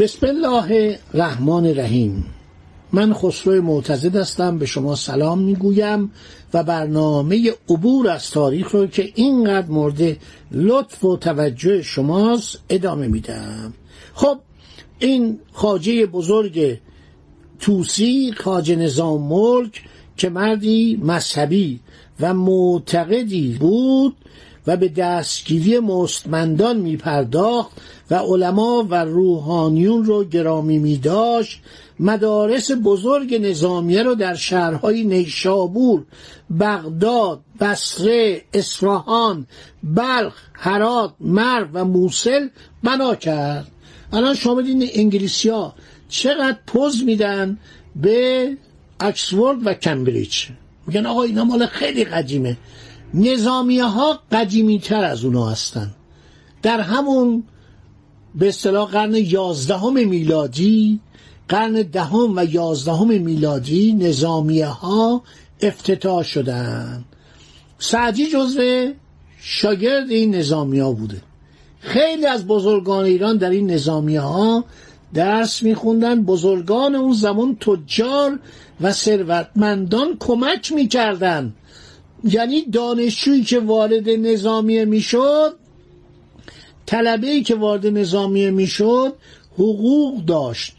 بسم الله الرحمن الرحیم. من خسرو معتزد هستم به شما سلام می‌گویم و برنامه عبور از تاریخ رو که اینقدر مورد لطف و توجه شماست ادامه میدم. خب این خاجه بزرگ توسی خاجه نظام ملک که مردی مذهبی و معتقدی بود و به دستگیری مستمندان می پرداخت و علما و روحانیون رو گرامی می داشت مدارس بزرگ نظامیه رو در شهرهای نیشابور، بغداد، بصره، اصفهان، بلخ، هرات، مرو و موسل بنا کرد. الان شما بدین انگلیسی ها چقدر پوز میدن به اکسفورد و کمبریج. میگن آقا اینا مال خیلی قدیمه. نظامیه ها قدیمی تر از اونا هستن. در همون به اصطلاح قرن یازدهم میلادی قرن دهم و یازدهم میلادی نظامیه ها افتتاح شدن. سعدی جزو شاگرد این نظامی ها بوده. خیلی از بزرگان ایران در این نظامیه ها درس میخوندن. بزرگان اون زمان تجار و ثروتمندان کمک می‌کردن. یعنی دانشجویی که وارد نظامیه می‌شد طلبه که وارد نظامیه می‌شد حقوق داشت.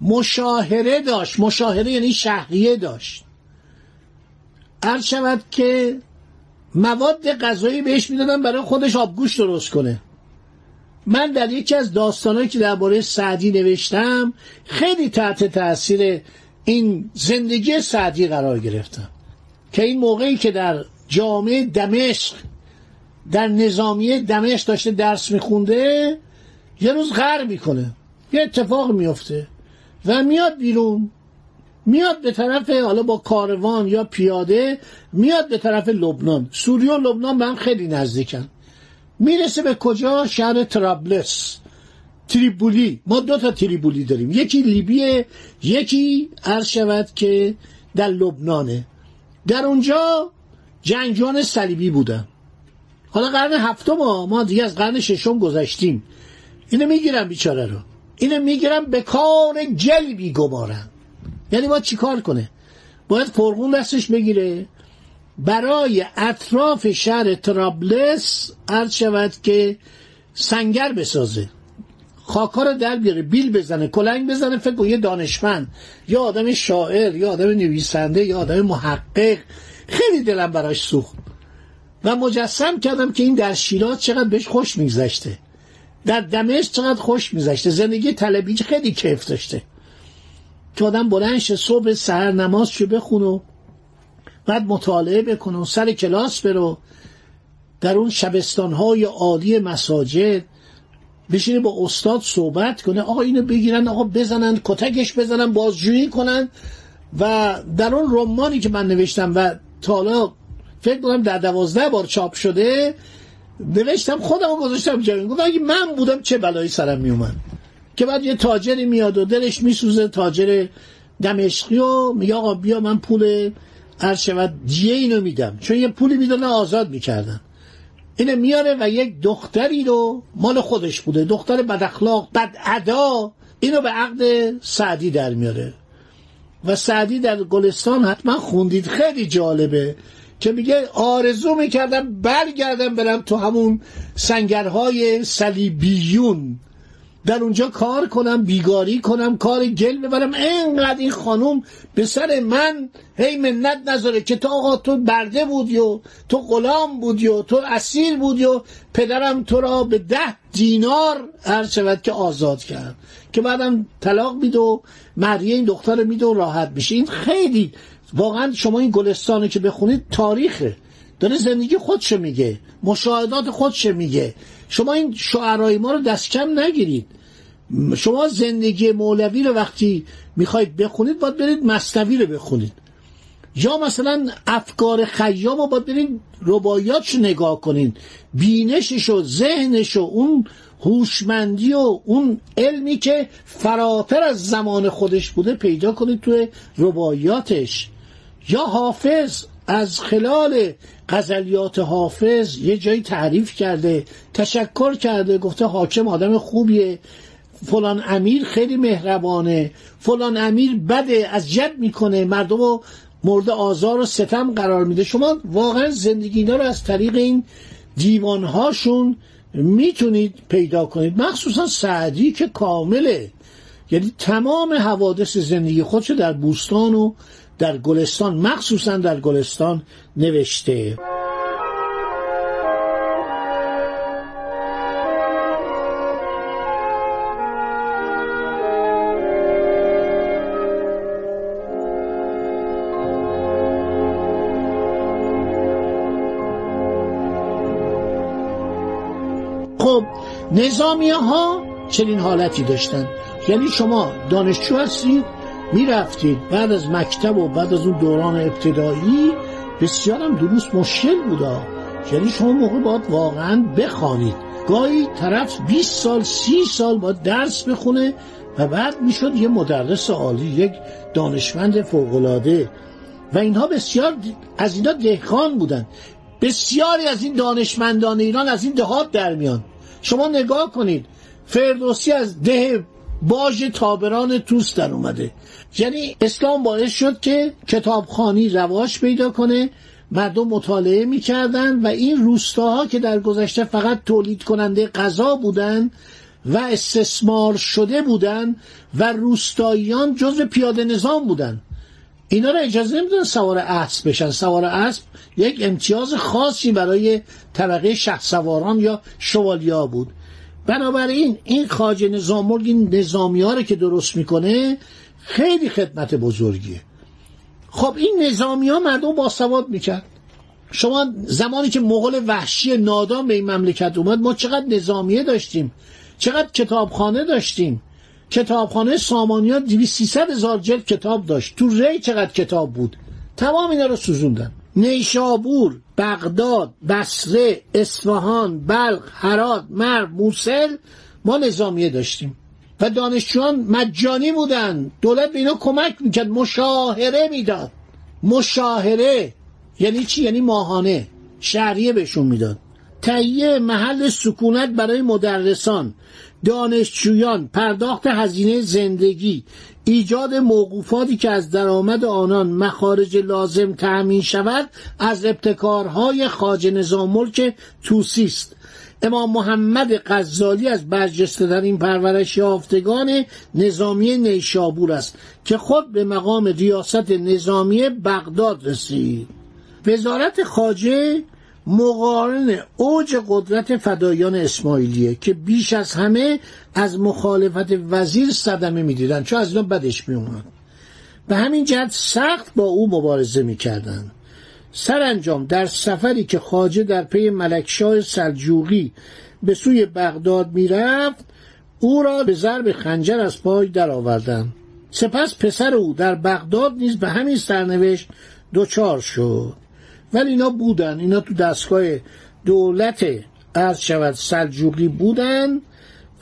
مشاهره داشت. مشاهره یعنی شهریه داشت. هر شود که مواد غذایی بهش می‌دادن برای خودش آبگوش درست کنه. من در یکی از داستانهایی که درباره سعدی نوشتم خیلی تحت تاثیر این زندگی سعدی قرار گرفتم. که این موقعی که در جامعه دمشق در نظامیه دمشق داشته درس میخونده یه روز غر می‌کنه. یه اتفاق میفته و میاد بیرون. میاد به طرف حالا با کاروان یا پیاده میاد به طرف لبنان. سوریه و لبنان هم خیلی نزدیکن. می‌رسه به کجا؟ شهر ترابلس تریبولی ما دو تا تریبولی داریم. یکی لیبیه یکی عرض شود که در لبنانه. در اونجا جنگجویان صلیبی بودن حالا قرن هفتم ما دیگه از قرن ششم گذشتیم. اینو می‌گیرن بیچاره رو. اینو می‌گیرن به کار جلبی گمارن یعنی باید چیکار کنه؟ باید فرغون دستش بگیره. برای اطراف شهر ترابلس عرض شود که سنگر بسازه. خاکا رو در بیاره بیل بزنه کلنگ بزنه فکر کن یه دانشمند یا آدم شاعر یا آدم نویسنده یا آدم محقق. خیلی دلم براش سوخت. و مجسم کردم که این در شیراز چقدر بهش خوش میگذشته. در دمشق چقدر خوش میگذشته. زندگی طلبی خیلی کیف داشته. که آدم بلنش صبح سهر نماز شو بخونه بعد مطالعه بکنه سر کلاس برو. در اون شبستانهای عالی مساجد بشینه با استاد صحبت کنه. آقا اینو بگیرن آقا بزنن کتکش بزنن بازجویی کنن. و در اون رمانی که من نوشتم و تا حالا فکر کنم در دوازده بار چاپ شده نوشتم خودم گذاشتم جایی. گفت اگه من بودم چه بلایی سرم میومد که بعد یه تاجری میاد و دلش میسوزه تاجر دمشقی و میگه آقا بیا من پول هر شود دیه اینو میدم. چون یه پولی می‌دادن آزاد می‌کردن. اینه میاره و یک دختری رو مال خودش بوده. دختر بد اخلاق بد ادا اینو به عقد سعدی در میاره. و سعدی در گلستان حتما خوندید. خیلی جالبه که میگه آرزو می‌کردم برگردم برم تو همون سنگرهای صلیبیون. در اونجا کار کنم بیگاری کنم کار گل ببرم. اینقدر این خانوم به سر من هی منت نذاره که تو آقا تو برده بودی و تو غلام بودی و تو اسیر بودی و پدرم تو را به ده دینار هر شود که آزاد کرد. که بعدم طلاق میده و مریه این دختر میده و راحت میشه. این خیلی واقعا شما این گلستانه که بخونید تاریخه. داره زندگی خودشو میگه. مشاهدات خودشو میگه. شما این شعرهای ما رو دست کم نگیرید. شما زندگی مولوی رو وقتی می‌خواید بخونید باید برید مستوی رو بخونید. یا مثلا افکار خیام رو باید برید ربایاتش نگاه کنید. بینشش و ذهنش و اون هوشمندی و اون علمی که فراتر از زمان خودش بوده پیدا کنید توی ربایاتش یا حافظ از خلال غزلیات حافظ یه جایی تعریف کرده تشکر کرده گفته حاکم آدم خوبیه. فلان امیر خیلی مهربانه فلان امیر بده از جد می‌کنه. مردم رو مورد آزار و ستم قرار میده. شما واقعا زندگی اینا رو از طریق این دیوانهاشون می‌تونید پیدا کنید. مخصوصا سعدی که کامله. یعنی تمام حوادث زندگی خودشو در بوستان و در گلستان مخصوصا در گلستان نوشته. خب نظامی ها چنین حالتی داشتن. یعنی شما دانشجو هستید می‌رفتید. بعد از مکتب و بعد از اون دوران ابتدایی بسیار هم دروس مشکل بودا. یعنی شما موقع باید واقعا بخوانید. گاهی طرف 20 سال 30 سال باید درس بخونه و بعد می‌شد یه مدرس عالی یک دانشمند فوقالعاده. و اینها بسیار از اینا دهخان بودن. بسیاری از این دانشمندان ایران از این دهات در میان. شما نگاه کنید فردوسی از ده باج تابران توس در اومده. یعنی اسلام باعث شد که کتابخانی رواج پیدا کنه مردم مطالعه می‌کردن و این روستاها که در گذشته فقط تولید کننده غذا بودن و استثمار شده بودن و روستاییان جزو پیاده نظام بودن. اینا را اجازه نمیدن سوار اسب بشن. سوار اسب یک امتیاز خاصی برای طبقه شهسواران یا شوالیا بود. بنابراین این خاج نظام این نظامی ها رو که درست می‌کنه خیلی خدمت بزرگیه. خب این نظامی ها مردم باسواد می‌کرد. شما زمانی که مغول وحشی نادان به این مملکت اومد ما چقدر نظامیه داشتیم چقدر کتابخانه داشتیم. کتابخانه سامانیا 200 هزار جلد کتاب داشت. تو ری چقدر کتاب بود؟ تمام اینا رو سوزوندن. نیشابور بغداد بصره اصفهان بلخ هرات مرو موسل ما نظامیه داشتیم. و دانشجویان مجانی بودن. دولت به اینا کمک می‌کرد. مشاهره می‌داد. مشاهره یعنی چی؟ یعنی ماهانه. شهریه بهشون می‌داد. تهیه محل سکونت برای مدرسان دانشجویان پرداخت هزینه زندگی ایجاد موقوفاتی که از درآمد آنان مخارج لازم تأمین شود از ابتکارهای خاج نظام ملک توسی است. امام محمد غزالی از برجسته در این پرورش یافتگان نظامی نیشابور است که خود به مقام ریاست نظامی بغداد رسید. وزارت خاجه مقارن اوج قدرت فدایان اسماعیلیه که بیش از همه از مخالفت وزیر صدمه می‌دیدن چون از اینا بدش میومد به همین جهت سخت با او مبارزه می‌کردن. سرانجام در سفری که خاجه در پی ملکشاه سلجوقی به سوی بغداد می‌رفت او را به ضرب خنجر از پای درآوردند سپس پسر او در بغداد نیز به همین سرنوشت دچار شد. ولی اینا بودن. اینا تو دستگاه دولت عرض شود سلجوقی بودن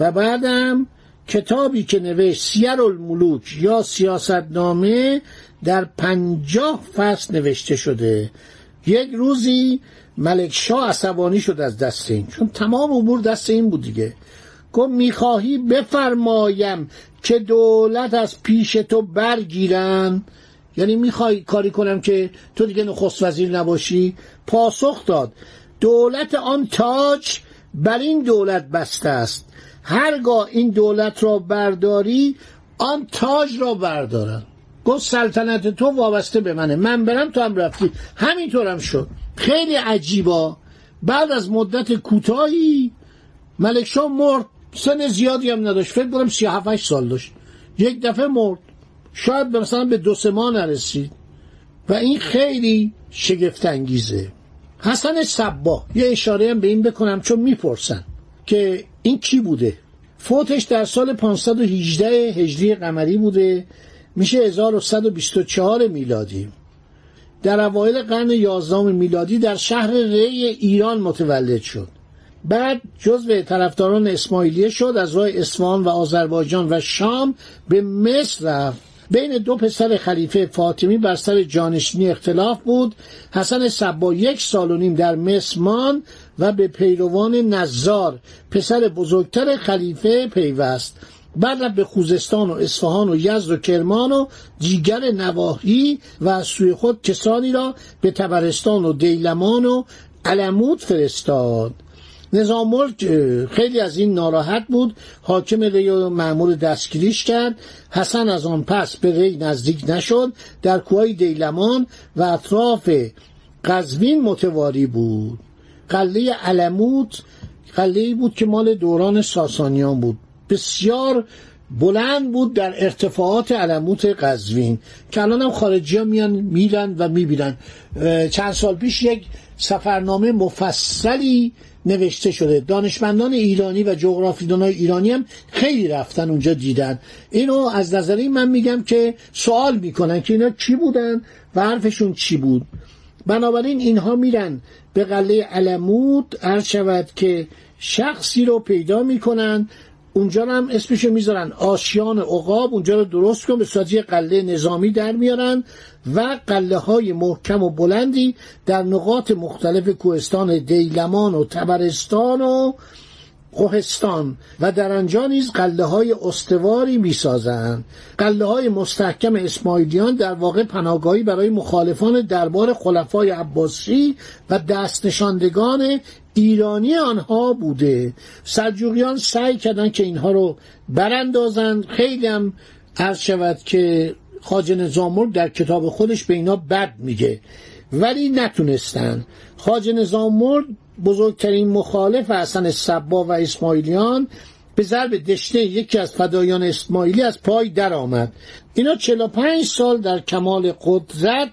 و بعدم کتابی که نوشت سیر الملوک یا سیاستنامه در پنجاه فصل نوشته شده. یک روزی ملک شاه عصبانی شد از دست این. چون تمام امور دست این بود دیگه. گفت می‌خواهی بفرمایم که دولت از پیش تو برگیرن یعنی می‌خوای کاری کنم که تو دیگه نخست وزیر نباشی؟ پاسخ داد. دولت آن تاج بر این دولت بسته است. هرگاه این دولت را برداری آن تاج را بردارن. گفت سلطنت تو وابسته به منه. من برم تو هم رفتی. همینطورم شد. خیلی عجیبا. بعد از مدت کوتاهی ملک مرد سن زیادی هم نداشت. فکر کنم 37 سال داشت. یک دفعه مرد. شاید مثلا به دو سه ماه نرسید و این خیلی شگفت انگیزه حسن صبا یه اشاره هم به این بکنم چون می‌پرسن که این کی بوده؟ فوتش در سال 518 هجری قمری بوده میشه 1124 میلادی. در اوایل قرن 11 میلادی در شهر ری ایران متولد شد. بعد جزو طرفداران اسماعیلیه شد از راه اصفهان و آذربایجان و شام به مصر رفت. بین دو پسر خلیفه فاطمی بر سر جانشینی اختلاف بود. حسن صبا یک سال و نیم در مصر و به پیروان نزار پسر بزرگتر خلیفه پیوست. بعد به خوزستان و اصفهان و یزد و کرمان و دیگر نواحی و سوی خود کسانی را به تبرستان و دیلمان و علمود فرستاد. نظام ملک خیلی از این ناراحت بود. حاکم ری و معمول دستگیریش کرد. حسن از آن پس به ری نزدیک نشد. در کوهای دیلمان و اطراف قزوین متواری بود. قله علمود قله بود که مال دوران ساسانیان بود. بسیار بلند بود در ارتفاعات علموت قزوین. که الان هم خارجی ها میان میرن و می‌بینن. چند سال پیش یک سفرنامه مفصلی نوشته شده. دانشمندان ایرانی و جغرافیدانای ایرانی هم خیلی رفتن اونجا دیدن. اینو از نظری من میگم که سوال می‌کنن که اینا کی بودن و حرفشون چی بود. بنابراین اینها میرن به قله علمود. عرض شود که شخصی رو پیدا می‌کنن. اونجا هم اسمشو می‌ذارن. آشیان عقاب. اونجا رو درست کن. به صورت قله نظامی در میارن. و قله های محکم و بلندی در نقاط مختلف کوهستان دیلمان و تبرستان و کوهستان و در آنجا نیز قله های استواری می سازند قله های مستحکم اسماعیلیان در واقع پناهگاهی برای مخالفان دربار خلفای عباسی و دستنشاندگان ایرانی آنها بوده. سلجوقیان سعی کردن که اینها رو براندازند. خیلی هم عرض شود که خاج نظام در کتاب خودش به اینا بد میگه. ولی نتونستن. خاج نظام بزرگترین مخالف حسن صبا و اسماعیلیان به ضرب دشته یکی از فدایان اسماعیلی از پای در آمد. اینا 45 سال در کمال قدرت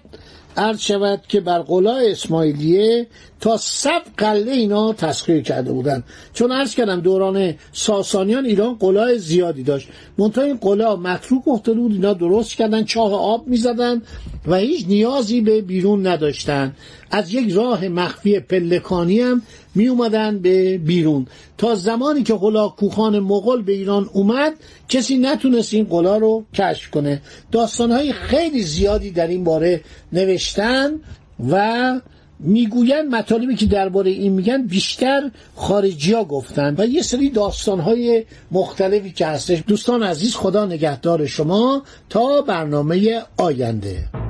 عرض شود که بر قلای اسماعیلیه تا صد قله اینا تسخیر کرده بودن. چون عرض کردم دوران ساسانیان ایران قلای زیادی داشت. منتها این قلا متروک افتاده بود اینا درست کردن چاه آب می‌زدن. و هیچ نیازی به بیرون نداشتن. از یک راه مخفی پلکانی هم می اومدن به بیرون. تا زمانی که کوخان مغول به ایران اومد کسی نتونست این قلا رو کشف کنه. داستانهای خیلی زیادی در این باره نوشتن و می‌گوین مطالبی که درباره این میگن بیشتر خارجی ها گفتن. و یه سری داستان های مختلفی که هستش. دوستان عزیز خدا نگهدار شما. تا برنامه آینده.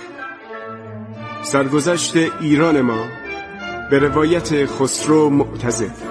سرگذشت ایران ما به روایت خسرو معتزد.